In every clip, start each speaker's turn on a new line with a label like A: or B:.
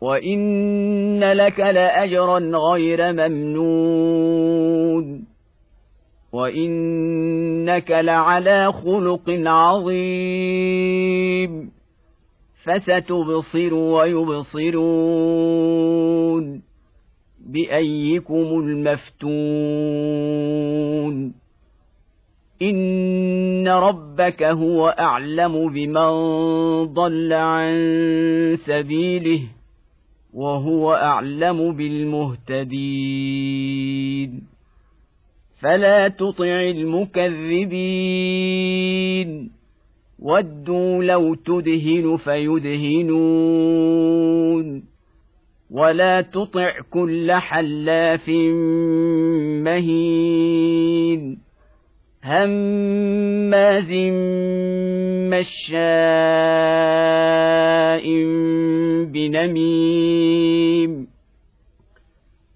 A: وان لك لاجرا غير ممنون وانك لعلى خلق عظيم فستبصر ويبصرون بايكم المفتون ان ربك هو اعلم بمن ضل عن سبيله وهو أعلم بالمهتدين. فلا تطع المكذبين. ودوا لو تدهن فيدهنون. ولا تطع كل حلاف مهين. هماز مشاء بنميم.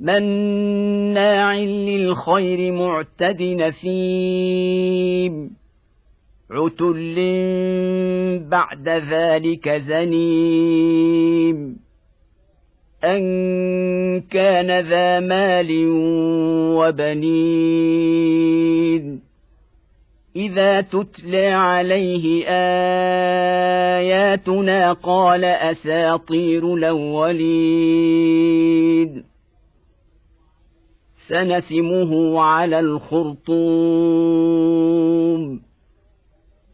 A: مناع للخير معتد نثيم عتل بعد ذلك زنيم. أن كان ذا مال وبنين. إذا تتلى عليه آياتنا قال أساطير الأولين. سنسمه على الخرطوم.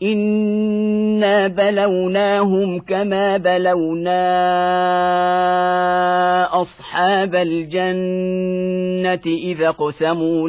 A: إنا بلوناهم كما بلونا أصحاب الجنة إذا اقسموا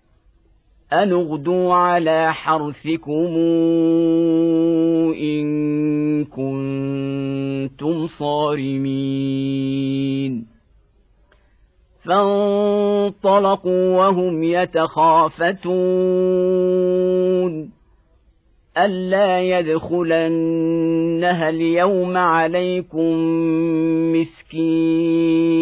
A: ان اغدوا على حرثكم ان كنتم صارمين فانطلقوا وهم يتخافتون الا يدخلنها اليوم عليكم مسكين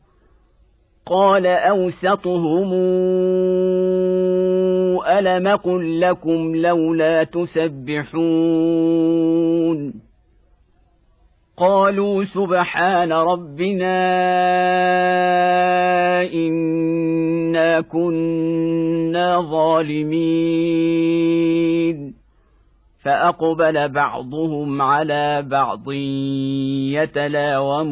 A: قال أوسطهم ألم قل لكم لولا تسبحون قالوا سبحان ربنا إنا كنا ظالمين فأقبل بعضهم على بعض يتلاومون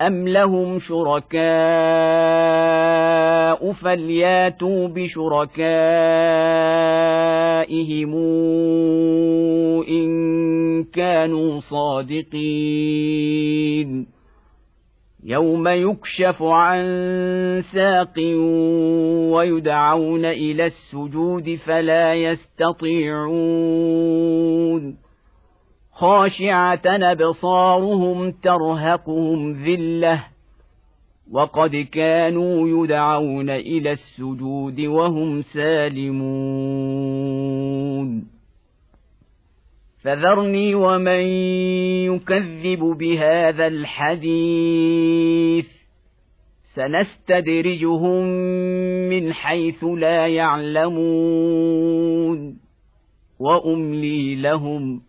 A: ام لهم شركاء فلياتوا بشركائهم ان كانوا صادقين يوم يكشف عن ساق ويدعون إلى السجود فلا يستطيعون خاشعه ابصارهم ترهقهم ذله وقد كانوا يدعون إلى السجود وهم سالمون فذرني ومن يكذب بهذا الحديث سنستدرجهم من حيث لا يعلمون واملي لهم